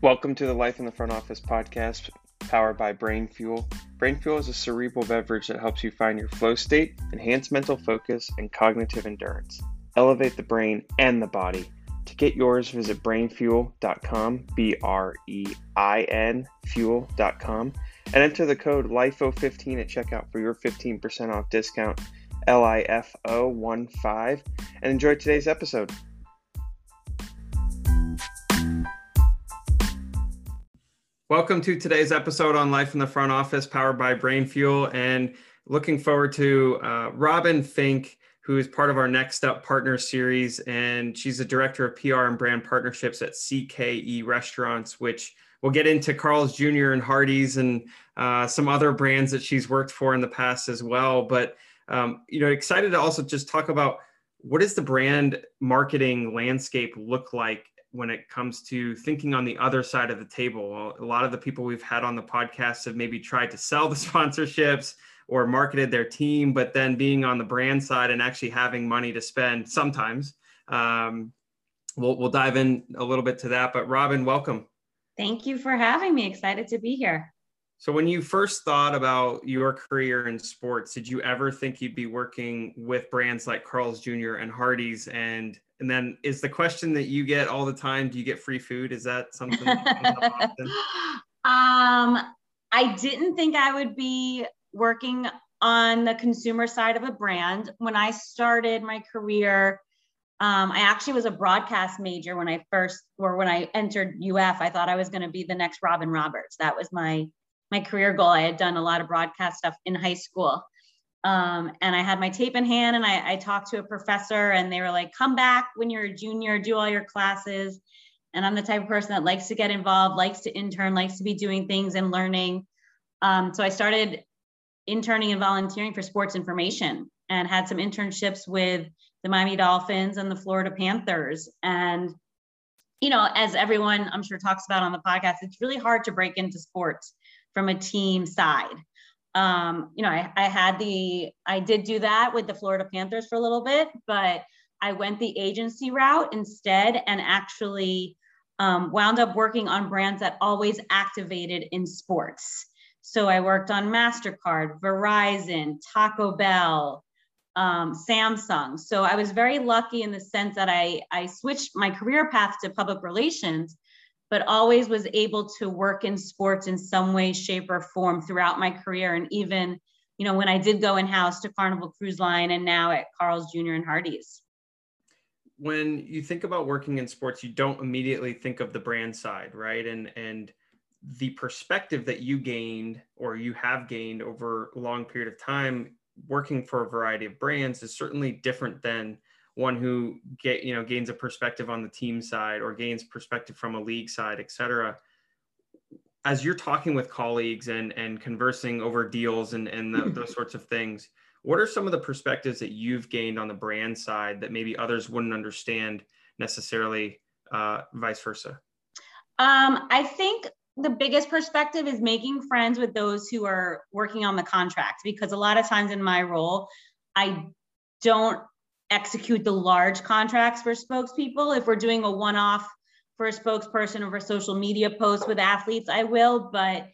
Welcome to the Life in the Front Office podcast powered by Brein Fuel. Brein Fuel is a cerebral beverage that helps you find your flow state, enhance mental focus, and cognitive endurance. Elevate the brain and the body. To get yours, visit breinfuel.com, B R E I N fuel.com, and enter the code LIFO15 at checkout for your 15% off discount, L I F O 1 5, and enjoy today's episode. Welcome to today's episode on Life in the Front Office, powered by Brein Fuel, and looking forward to uh, Robin Fink, who is part of our Next Up Partner Series, and she's the director of PR and brand partnerships at CKE Restaurants, which we'll get into Carl's Jr. and Hardee's and uh, some other brands that she's worked for in the past as well. But um, you know, excited to also just talk about what does the brand marketing landscape look like when it comes to thinking on the other side of the table. A lot of the people we've had on the podcast have maybe tried to sell the sponsorships or marketed their team, but then being on the brand side and actually having money to spend sometimes. Um, we'll, we'll dive in a little bit to that. But Robin, welcome. Thank you for having me. Excited to be here. So, when you first thought about your career in sports, did you ever think you'd be working with brands like Carl's Jr. and Hardee's? And and then is the question that you get all the time, do you get free food? Is that something? That um, I didn't think I would be working on the consumer side of a brand. When I started my career, um, I actually was a broadcast major when I first, or when I entered UF. I thought I was going to be the next Robin Roberts. That was my my career goal. I had done a lot of broadcast stuff in high school. Um, and I had my tape in hand and I, I talked to a professor and they were like, come back when you're a junior, do all your classes. And I'm the type of person that likes to get involved, likes to intern, likes to be doing things and learning. Um, so I started interning and volunteering for sports information and had some internships with the Miami Dolphins and the Florida Panthers. And, you know, as everyone I'm sure talks about on the podcast, it's really hard to break into sports from a team side um, you know, I, I had the, I did do that with the Florida Panthers for a little bit, but I went the agency route instead and actually um, wound up working on brands that always activated in sports. So I worked on MasterCard, Verizon, Taco Bell, um, Samsung. So I was very lucky in the sense that I, I switched my career path to public relations but always was able to work in sports in some way, shape, or form throughout my career. And even, you know, when I did go in house to Carnival Cruise Line and now at Carl's Jr. and Hardee's. When you think about working in sports, you don't immediately think of the brand side, right? And and the perspective that you gained or you have gained over a long period of time working for a variety of brands is certainly different than one who get you know gains a perspective on the team side or gains perspective from a league side, et cetera. As you're talking with colleagues and and conversing over deals and and the, those sorts of things, what are some of the perspectives that you've gained on the brand side that maybe others wouldn't understand necessarily, uh, vice versa? Um, I think the biggest perspective is making friends with those who are working on the contract because a lot of times in my role, I don't execute the large contracts for spokespeople. If we're doing a one off for a spokesperson over social media posts with athletes, I will. But,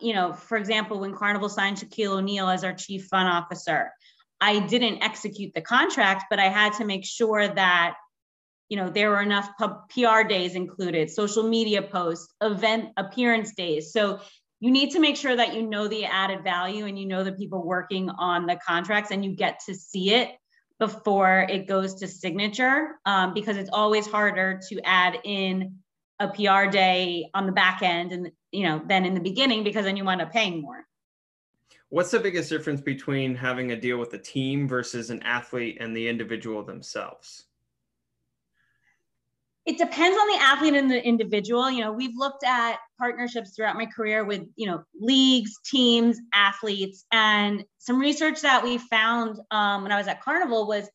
you know, for example, when Carnival signed Shaquille O'Neal as our chief fun officer, I didn't execute the contract, but I had to make sure that, you know, there were enough PR days included, social media posts, event appearance days. So you need to make sure that you know the added value and you know the people working on the contracts and you get to see it before it goes to signature um, because it's always harder to add in a PR day on the back end and you know than in the beginning because then you wind up paying more. What's the biggest difference between having a deal with a team versus an athlete and the individual themselves? it depends on the athlete and the individual. You know, we've looked at partnerships throughout my career with, you know, leagues, teams, athletes, and some research that we found um, when I was at Carnival was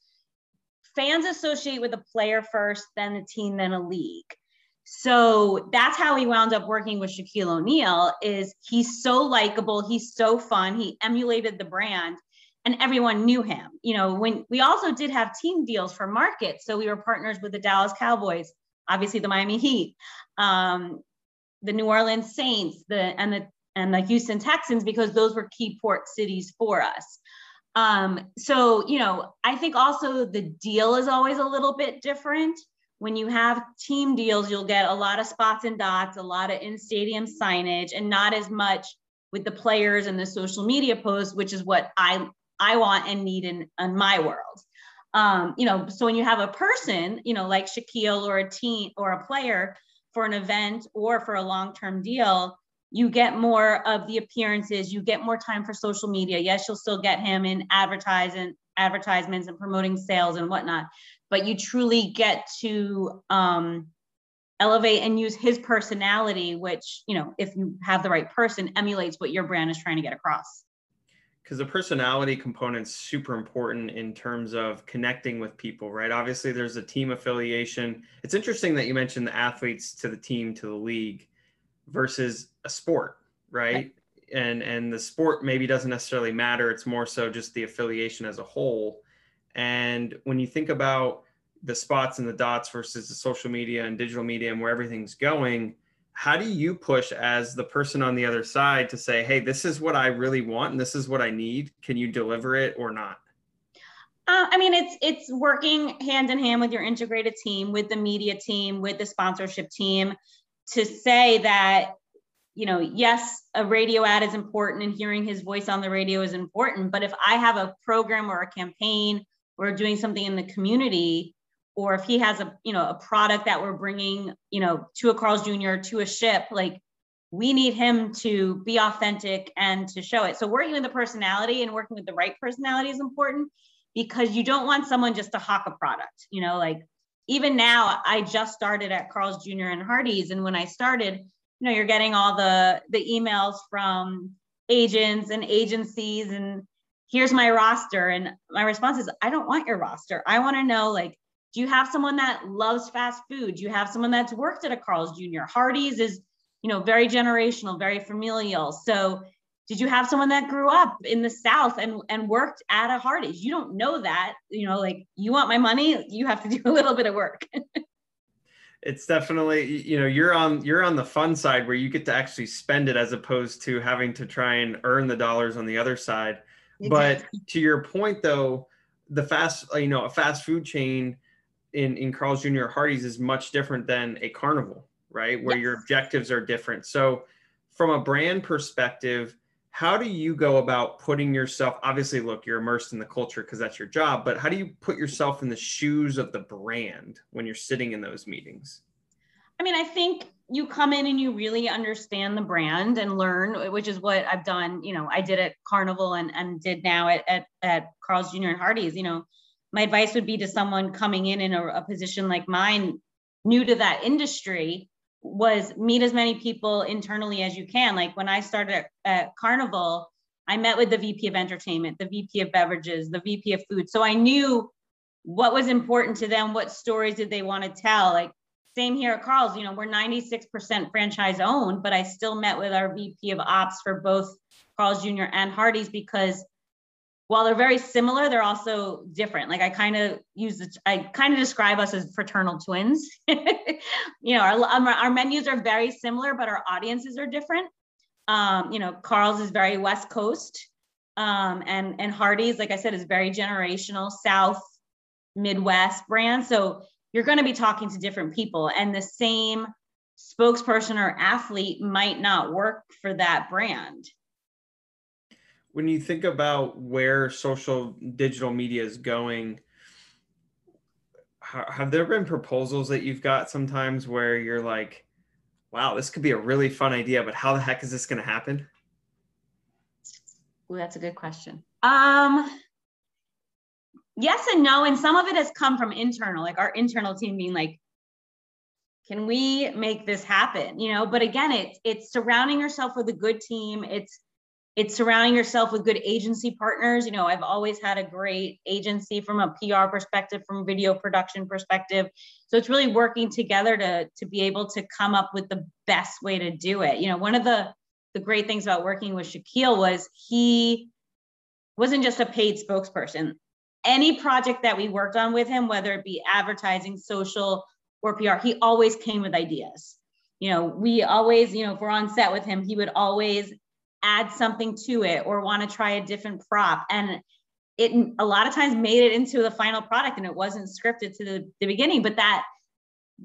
fans associate with a player first, then the team, then a league. So that's how we wound up working with Shaquille O'Neal. Is he's so likable, he's so fun, he emulated the brand, and everyone knew him. You know, when we also did have team deals for markets. So we were partners with the Dallas Cowboys, obviously the Miami Heat, um, the New Orleans Saints, the and the and the Houston Texans because those were key port cities for us. Um, so, you know, I think also the deal is always a little bit different. When you have team deals, you'll get a lot of spots and dots, a lot of in stadium signage, and not as much with the players and the social media posts, which is what I I want and need in, in my world. Um, you know, so when you have a person, you know, like Shaquille or a team or a player for an event or for a long-term deal, you get more of the appearances, you get more time for social media. Yes, you'll still get him in advertising, advertisements and promoting sales and whatnot, but you truly get to um, elevate and use his personality, which, you know, if you have the right person, emulates what your brand is trying to get across. Because the personality component is super important in terms of connecting with people, right? Obviously, there's a team affiliation. It's interesting that you mentioned the athletes to the team to the league versus a sport, right? And and the sport maybe doesn't necessarily matter. It's more so just the affiliation as a whole. And when you think about the spots and the dots versus the social media and digital media and where everything's going, how do you push as the person on the other side to say, hey, this is what I really want and this is what I need? Can you deliver it or not? Uh, I mean, it's it's working hand in hand with your integrated team, with the media team, with the sponsorship team, to say that you know, yes, a radio ad is important and hearing his voice on the radio is important. But if I have a program or a campaign or doing something in the community, or if he has a, you know, a product that we're bringing, you know, to a Carl's Jr., to a ship, like we need him to be authentic and to show it. So working with the personality and working with the right personality is important because you don't want someone just to hawk a product, you know, like even now I just started at Carl's Jr. and Hardee's. And when I started, you know you're getting all the the emails from agents and agencies and here's my roster and my response is i don't want your roster i want to know like do you have someone that loves fast food? Do you have someone that's worked at a carl's jr hardee's is you know very generational very familial. So did you have someone that grew up in the south and and worked at a hardee's? You don't know that you know like you want my money you have to do a little bit of work. It's definitely you know you're on you're on the fun side where you get to actually spend it as opposed to having to try and earn the dollars on the other side. Exactly. but to your point though the fast you know a fast food chain in in Carl's Jr. or Hardee's is much different than a carnival right where yes. your objectives are different so from a brand perspective how do you go about putting yourself obviously look you're immersed in the culture because that's your job but how do you put yourself in the shoes of the brand when you're sitting in those meetings i mean i think you come in and you really understand the brand and learn which is what i've done you know i did at carnival and, and did now at, at, at carl's jr and hardee's you know my advice would be to someone coming in in a, a position like mine new to that industry was meet as many people internally as you can. Like when I started at, at, Carnival, I met with the VP of entertainment, the VP of beverages, the VP of food. So I knew what was important to them, what stories did they want to tell. Like same here at Carl's, you know, we're 96% franchise owned, but I still met with our VP of ops for both Carl's Jr. and Hardee's because while they're very similar, they're also different. Like I kind of use the, I kind of describe us as fraternal twins. you know, our, um, our menus are very similar, but our audiences are different. Um, you know, Carl's is very West Coast, um, and and Hardee's, like I said, is very generational South, Midwest brand. So you're going to be talking to different people, and the same spokesperson or athlete might not work for that brand when you think about where social digital media is going have there been proposals that you've got sometimes where you're like wow this could be a really fun idea but how the heck is this going to happen? Ooh, that's a good question. Um yes and no and some of it has come from internal like our internal team being like can we make this happen? You know but again it's it's surrounding yourself with a good team. It's it's surrounding yourself with good agency partners. You know, I've always had a great agency from a PR perspective, from video production perspective. So it's really working together to to be able to come up with the best way to do it. You know, one of the the great things about working with Shaquille was he wasn't just a paid spokesperson. Any project that we worked on with him, whether it be advertising, social, or PR, he always came with ideas. you know, we always, you know, if we're on set with him, he would always add something to it or want to try a different prop. And it a lot of times made it into the final product and it wasn't scripted to the, the beginning. But that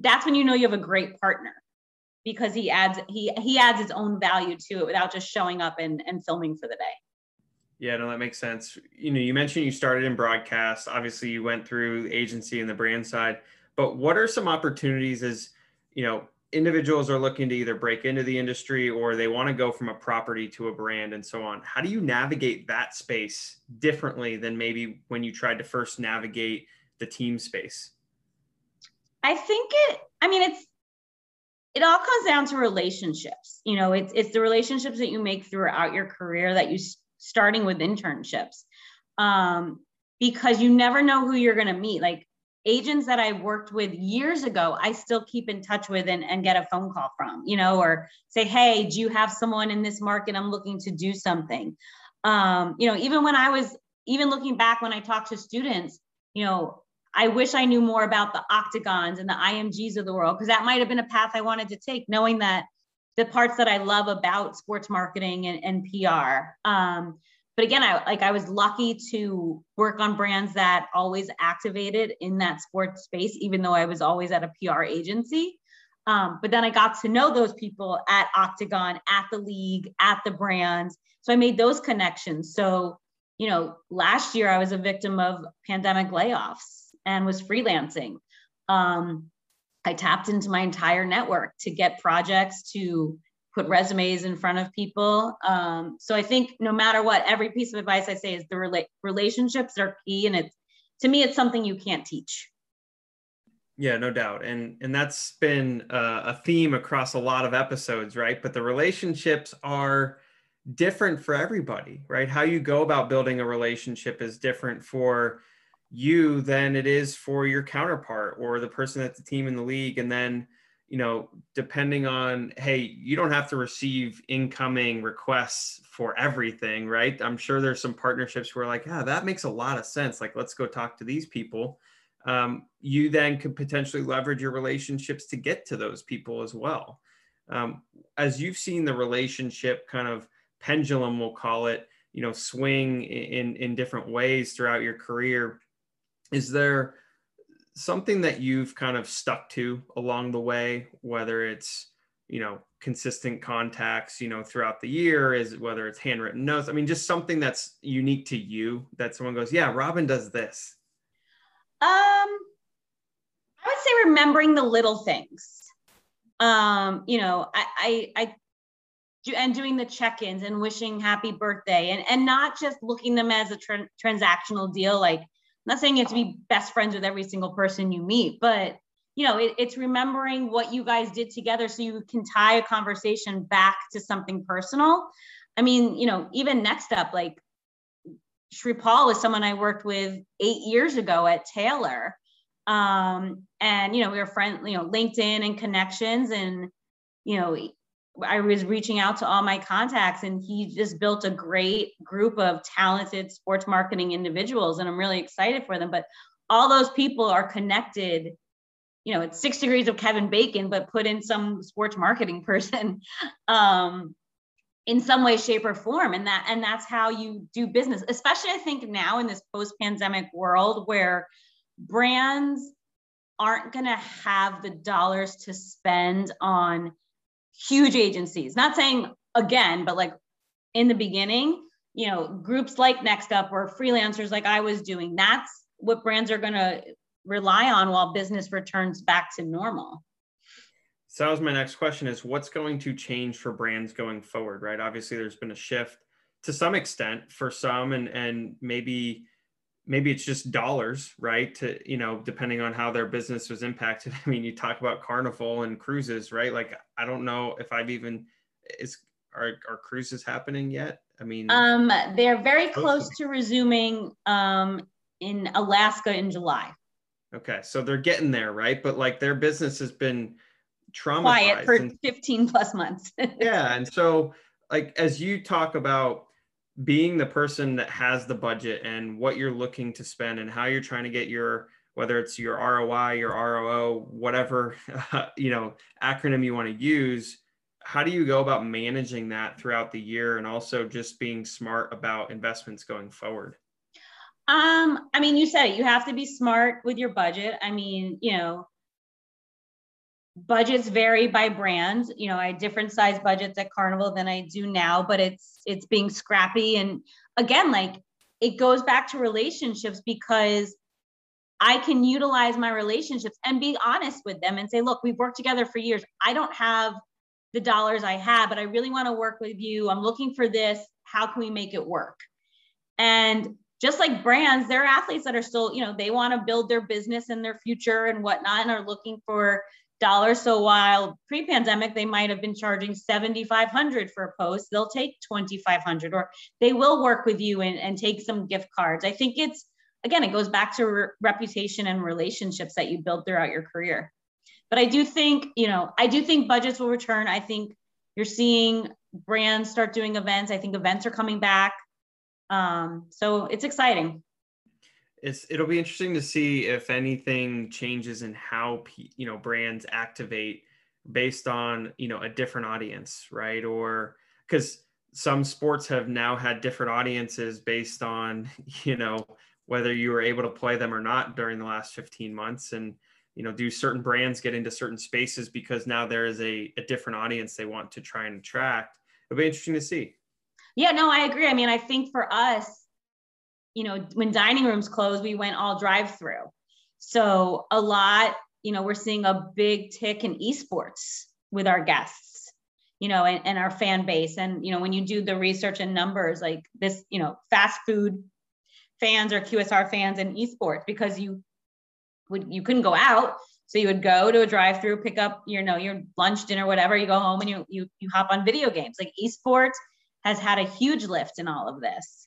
that's when you know you have a great partner because he adds he he adds his own value to it without just showing up and, and filming for the day. Yeah, no, that makes sense. You know, you mentioned you started in broadcast. Obviously, you went through agency and the brand side. But what are some opportunities as you know individuals are looking to either break into the industry or they want to go from a property to a brand and so on? How do you navigate that space differently than maybe when you tried to first navigate the team space? I think it. I mean, it's it all comes down to relationships. You know, it's it's the relationships that you make throughout your career that you starting with internships. Um, because you never know who you're going to meet. Like agents that I worked with years ago, I still keep in touch with and, and get a phone call from, you know, or say, hey, do you have someone in this market? I'm looking to do something. Um, you know, even when I was, even looking back when I talked to students, you know, I wish I knew more about the octagons and the IMGs of the world, because that might have been a path I wanted to take, knowing that the parts that I love about sports marketing and, and PR. Um, but again, I like I was lucky to work on brands that always activated in that sports space, even though I was always at a PR agency. Um, but then I got to know those people at Octagon, at the league, at the brands. So I made those connections. So, you know, last year I was a victim of pandemic layoffs and was freelancing. Um, I tapped into my entire network to get projects, to put resumes in front of people. Um, so I think no matter what, every piece of advice I say is the rela- relationships are key, and it's to me it's something you can't teach. Yeah, no doubt, and and that's been uh, a theme across a lot of episodes, right? But the relationships are different for everybody, right? How you go about building a relationship is different for you than it is for your counterpart or the person at the team in the league and then you know depending on hey you don't have to receive incoming requests for everything right? I'm sure there's some partnerships where like yeah that makes a lot of sense. Like let's go talk to these people. Um, you then could potentially leverage your relationships to get to those people as well. Um, as you've seen the relationship kind of pendulum we'll call it you know swing in in different ways throughout your career is there something that you've kind of stuck to along the way whether it's you know consistent contacts you know throughout the year is whether it's handwritten notes? I mean just something that's unique to you that someone goes yeah robin does this. Um i would say remembering the little things. Um you know i i, I and doing the check-ins and wishing happy birthday and and not just looking them as a tra- transactional deal like I'm not saying you have to be best friends with every single person you meet, but you know, it, it's remembering what you guys did together so you can tie a conversation back to something personal. I mean, you know, even next up, like Shri Paul is someone I worked with eight years ago at Taylor. Um, and you know, we were friends, you know, LinkedIn and connections, and you know, I was reaching out to all my contacts, and he just built a great group of talented sports marketing individuals, and I'm really excited for them. But all those people are connected. You know, it's six degrees of Kevin Bacon, but put in some sports marketing person um, in some way, shape, or form, and that and that's how you do business. Especially, I think now in this post-pandemic world where brands aren't going to have the dollars to spend on huge agencies. Not saying again, but like in the beginning, you know, groups like Next Up or freelancers like I was doing, that's what brands are going to rely on while business returns back to normal. So that was my next question is what's going to change for brands going forward, right? Obviously there's been a shift to some extent for some and and maybe maybe it's just dollars, right? To, you know, depending on how their business was impacted. I mean, you talk about carnival and cruises, right? Like, I don't know if I've even, is, are, are cruises happening yet? I mean, um, they're very close to resuming um, in Alaska in July. Okay. So they're getting there, right? But like their business has been traumatized. Quiet for and, 15 plus months. yeah. And so, like, as you talk about, being the person that has the budget and what you're looking to spend and how you're trying to get your whether it's your ROI, your ROO, whatever you know acronym you want to use. How do you go about managing that throughout the year, and also just being smart about investments going forward? Um, I mean, you said it. You have to be smart with your budget. I mean, you know, budgets vary by brand. You know, I had different size budgets at Carnival than I do now, but it's it's being scrappy. And again, like it goes back to relationships because I can utilize my relationships and be honest with them and say, look, we've worked together for years. I don't have the dollars I have, but I really want to work with you. I'm looking for this. How can we make it work? And just like brands, there are athletes that are still, you know, they want to build their business and their future and whatnot and are looking for dollars. So while pre-pandemic, they might have been charging 7,500 for a post, they'll take 2,500 or they will work with you and, and take some gift cards. I think it's, again, it goes back to re- reputation and relationships that you build throughout your career. But I do think, you know, I do think budgets will return. I think you're seeing brands start doing events. I think events are coming back. Um, so it's exciting. It's it'll be interesting to see if anything changes in how you know brands activate based on you know a different audience, right? Or because some sports have now had different audiences based on you know whether you were able to play them or not during the last 15 months and you know do certain brands get into certain spaces because now there is a, a different audience they want to try and attract it'll be interesting to see yeah, no, I agree. I mean, I think for us, you know, when dining rooms closed, we went all drive through. So a lot, you know, we're seeing a big tick in esports with our guests, you know, and, and our fan base. And, you know, when you do the research and numbers like this, you know, fast food fans or QSR fans in esports, because you would, you couldn't go out. So you would go to a drive-through, pick up, you know, your lunch, dinner, whatever. You go home and you you you hop on video games. Like esports has had a huge lift in all of this.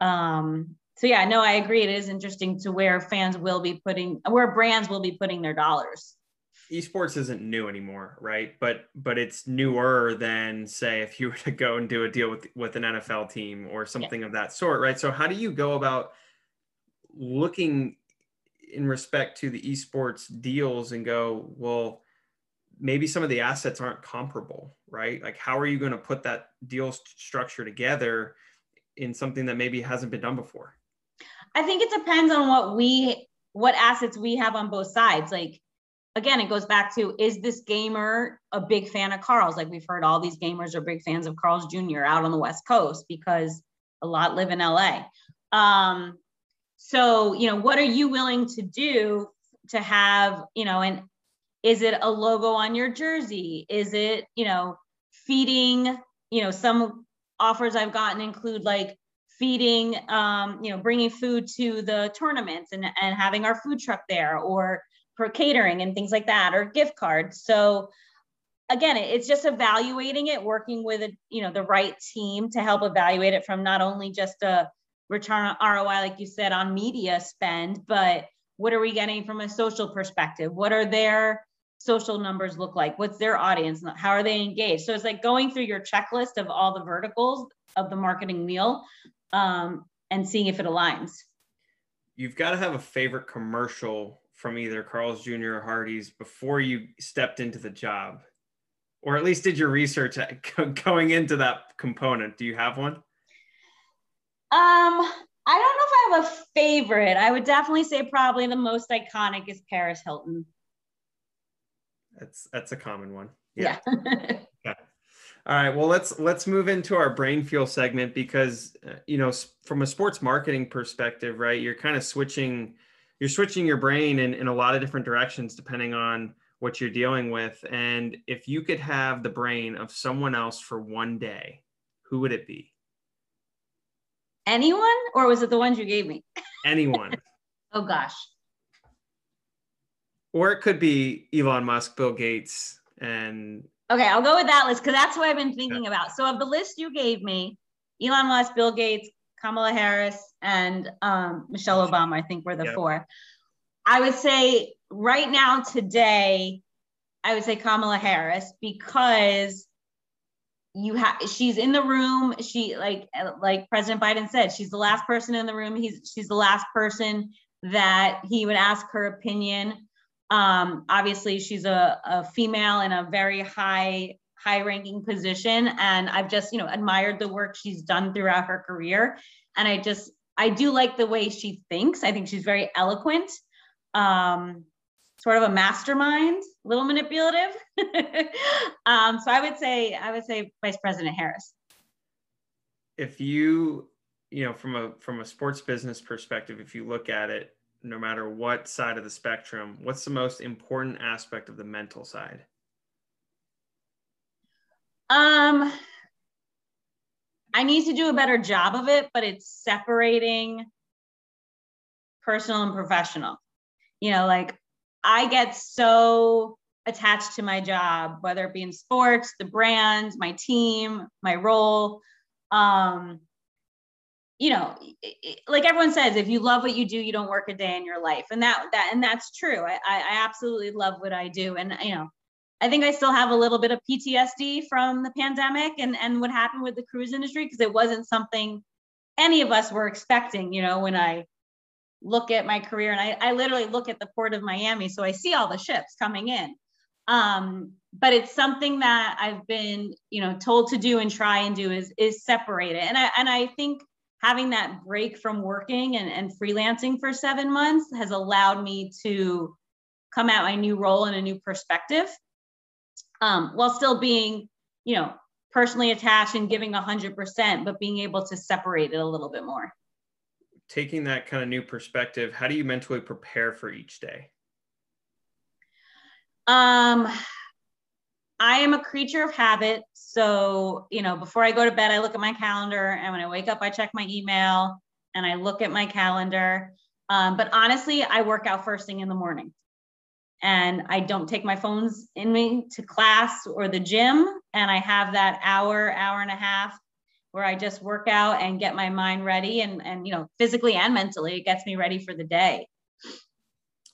Um, so yeah, no, I agree. It is interesting to where fans will be putting, where brands will be putting their dollars. Esports isn't new anymore, right? But but it's newer than say if you were to go and do a deal with with an NFL team or something yeah. of that sort, right? So how do you go about looking in respect to the esports deals and go, well, maybe some of the assets aren't comparable, right? Like, how are you going to put that deal st- structure together in something that maybe hasn't been done before? I think it depends on what we, what assets we have on both sides. Like, again, it goes back to is this gamer a big fan of Carl's? Like, we've heard all these gamers are big fans of Carl's Jr. out on the West Coast because a lot live in LA. Um, so, you know, what are you willing to do to have, you know, and is it a logo on your jersey? Is it, you know, feeding, you know, some offers I've gotten include like feeding, um, you know, bringing food to the tournaments and, and having our food truck there or for catering and things like that or gift cards. So again, it's just evaluating it, working with, a, you know, the right team to help evaluate it from not only just a return on ROI, like you said, on media spend, but what are we getting from a social perspective? What are their social numbers look like? What's their audience? How are they engaged? So it's like going through your checklist of all the verticals of the marketing wheel um, and seeing if it aligns. You've got to have a favorite commercial from either Carl's Jr. or Hardee's before you stepped into the job, or at least did your research going into that component. Do you have one? Um, I don't know if I have a favorite. I would definitely say probably the most iconic is Paris Hilton. That's that's a common one. Yeah. yeah. All right. Well, let's let's move into our brain fuel segment because uh, you know from a sports marketing perspective, right? You're kind of switching you're switching your brain in, in a lot of different directions depending on what you're dealing with. And if you could have the brain of someone else for one day, who would it be? Anyone, or was it the ones you gave me? Anyone. oh gosh or it could be Elon Musk, Bill Gates, and okay, I'll go with that list because that's what I've been thinking yeah. about. So of the list you gave me, Elon Musk, Bill Gates, Kamala Harris, and um, Michelle Obama, I think were the four. I would say right now today, I would say Kamala Harris because you have she's in the room she like like president biden said she's the last person in the room he's she's the last person that he would ask her opinion. Um, obviously, she's a, a female in a very high high ranking position and i've just you know admired the work she's done throughout her career. And i just i do like the way she thinks. I think she's very eloquent um, sort of a mastermind a little manipulative. Um, so i would say i would say vice president harris. If you you know from a from a sports business perspective if you look at it no matter what side of the spectrum what's the most important aspect of the mental side? Um i need to do a better job of it but it's separating personal and professional. You know like i get so attached to my job whether it be in sports the brand my team my role. Um you know like everyone says if you love what you do you don't work a day in your life. And that that and that's true. I i absolutely love what i do. And you know i think i still have a little bit of ptsd from the pandemic and and what happened with the cruise industry because it wasn't something any of us were expecting you know when i look at my career. And I, I literally look at the port of miami so i see all the ships coming in. Um, but it's something that I've been, you know, told to do and try and do is is separate it. And I and I think having that break from working and, and freelancing for seven months has allowed me to come at my new role in a new perspective um, while still being, you know, personally attached and giving 100%, but being able to separate it a little bit more. Taking that kind of new perspective, how do you mentally prepare for each day? Um, I am a creature of habit. So, you know, before I go to bed, I look at my calendar. And when I wake up, I check my email and I look at my calendar. Um, but honestly, I work out first thing in the morning. And I don't take my phones in me to class or the gym. And I have that hour, hour and a half where I just work out and get my mind ready and, and you know, physically and mentally, it gets me ready for the day.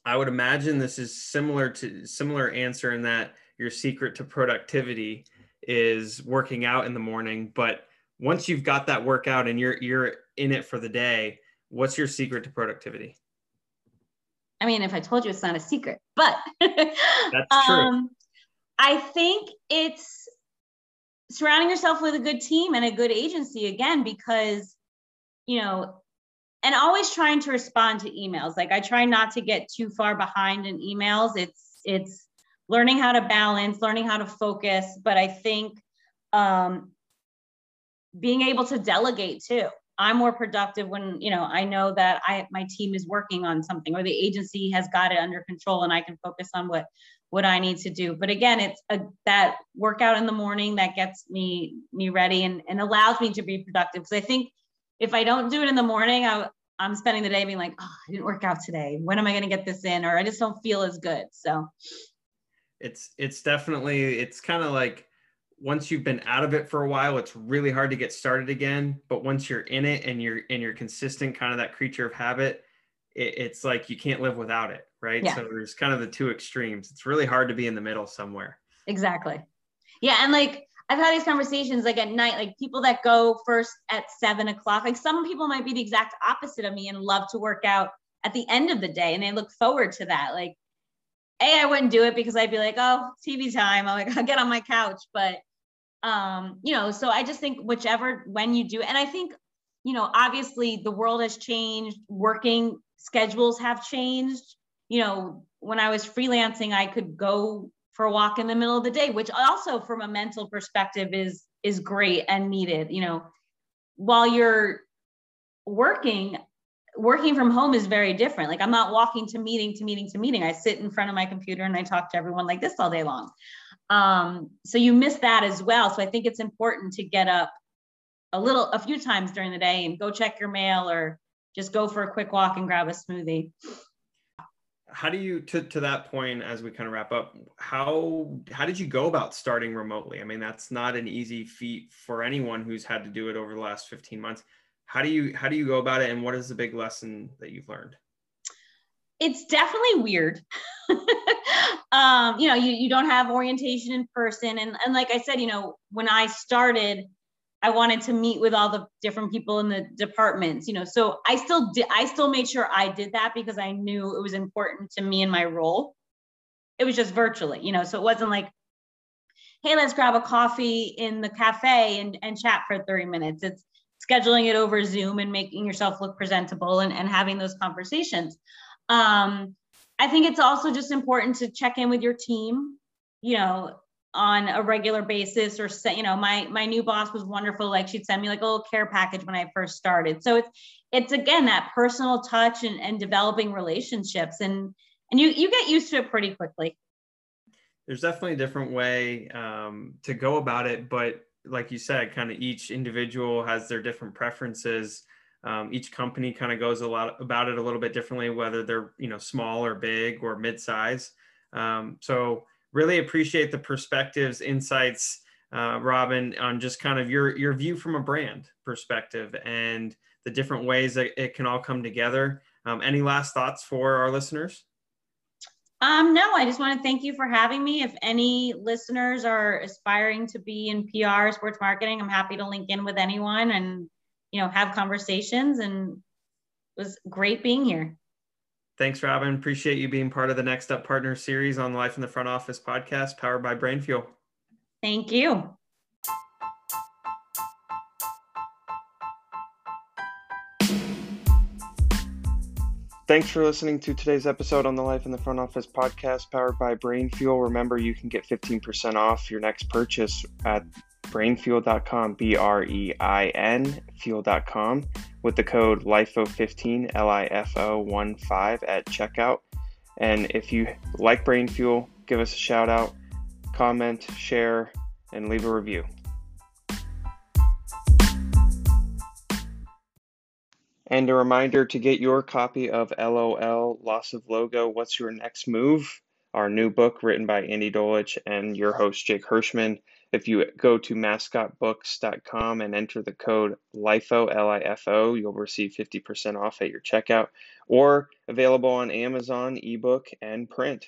I would imagine this is similar to similar answer in that your secret to productivity is working out in the morning. But once you've got that workout and you're you're in it for the day, what's your secret to productivity? I mean, if I told you it's not a secret, but that's true. Um, I think it's surrounding yourself with a good team and a good agency again, because you know and always trying to respond to emails like i try not to get too far behind in emails it's it's learning how to balance learning how to focus but i think um, being able to delegate too i'm more productive when you know i know that i my team is working on something or the agency has got it under control and i can focus on what what i need to do but again it's a, that workout in the morning that gets me me ready and, and allows me to be productive because i think if I don't do it in the morning, I, I'm spending the day being like, oh, I didn't work out today. When am I going to get this in? Or I just don't feel as good. So it's, it's definitely, it's kind of like once you've been out of it for a while, it's really hard to get started again. But once you're in it and you're, and you're consistent, kind of that creature of habit, it, it's like you can't live without it. Right. Yeah. So there's kind of the two extremes. It's really hard to be in the middle somewhere. Exactly. Yeah. And like, I've had these conversations like at night, like people that go first at seven o'clock. Like some people might be the exact opposite of me and love to work out at the end of the day and they look forward to that. Like, A, I wouldn't do it because I'd be like, oh, TV time. I'm like, I'll get on my couch. But um, you know, so I just think whichever when you do, and I think, you know, obviously the world has changed, working schedules have changed. You know, when I was freelancing, I could go for a walk in the middle of the day which also from a mental perspective is is great and needed you know while you're working working from home is very different. Like i'm not walking to meeting to meeting to meeting. I sit in front of my computer and i talk to everyone like this all day long. Um, so you miss that as well. So i think it's important to get up a little a few times during the day and go check your mail or just go for a quick walk and grab a smoothie. How do you to, to that point as we kind of wrap up how how did you go about starting remotely? I mean that's not an easy feat for anyone who's had to do it over the last 15 months how do you how do you go about it and what is the big lesson that you've learned it's definitely weird um you know you, you don't have orientation in person and and like i said you know when i started I wanted to meet with all the different people in the departments, you know. So I still did I still made sure I did that because I knew it was important to me in my role. It was just virtually, you know, so it wasn't like, hey, let's grab a coffee in the cafe and, and chat for 30 minutes. It's scheduling it over Zoom and making yourself look presentable and, and having those conversations. Um, I think it's also just important to check in with your team, you know, on a regular basis or say, you know, my my new boss was wonderful. Like she'd send me like a little care package when I first started. So it's it's again that personal touch and, and developing relationships and and you you get used to it pretty quickly. There's definitely a different way um, to go about it, but like you said, kind of each individual has their different preferences. Um, each company kind of goes a lot about it a little bit differently, whether they're you know small or big or mid-size. Um, so really appreciate the perspectives, insights, uh, Robin, on just kind of your your view from a brand perspective and the different ways that it can all come together. Um, any last thoughts for our listeners? Um, no, I just want to thank you for having me. If any listeners are aspiring to be in PR, sports marketing, I'm happy to link in with anyone and you know have conversations. And it was great being here. Thanks, Robin. Appreciate you being part of the Next Up Partner series on Life in the Front Office podcast powered by Brein Fuel. Thank you. Thanks for listening to today's episode on the Life in the Front Office podcast powered by Brein Fuel. Remember, you can get 15% off your next purchase at breinfuel.com, B R E I N, fuel.com with the code LIFO15, L I F O 1 5 at checkout. And if you like Brein Fuel, give us a shout out, comment, share, and leave a review. And a reminder to get your copy of LOL Loss of Logo What's Your Next Move, our new book written by Andy Dolich and your host, Jake Hirschman. If you go to mascotbooks.com and enter the code LIFO, L I F O, you'll receive 50% off at your checkout or available on Amazon, ebook, and print.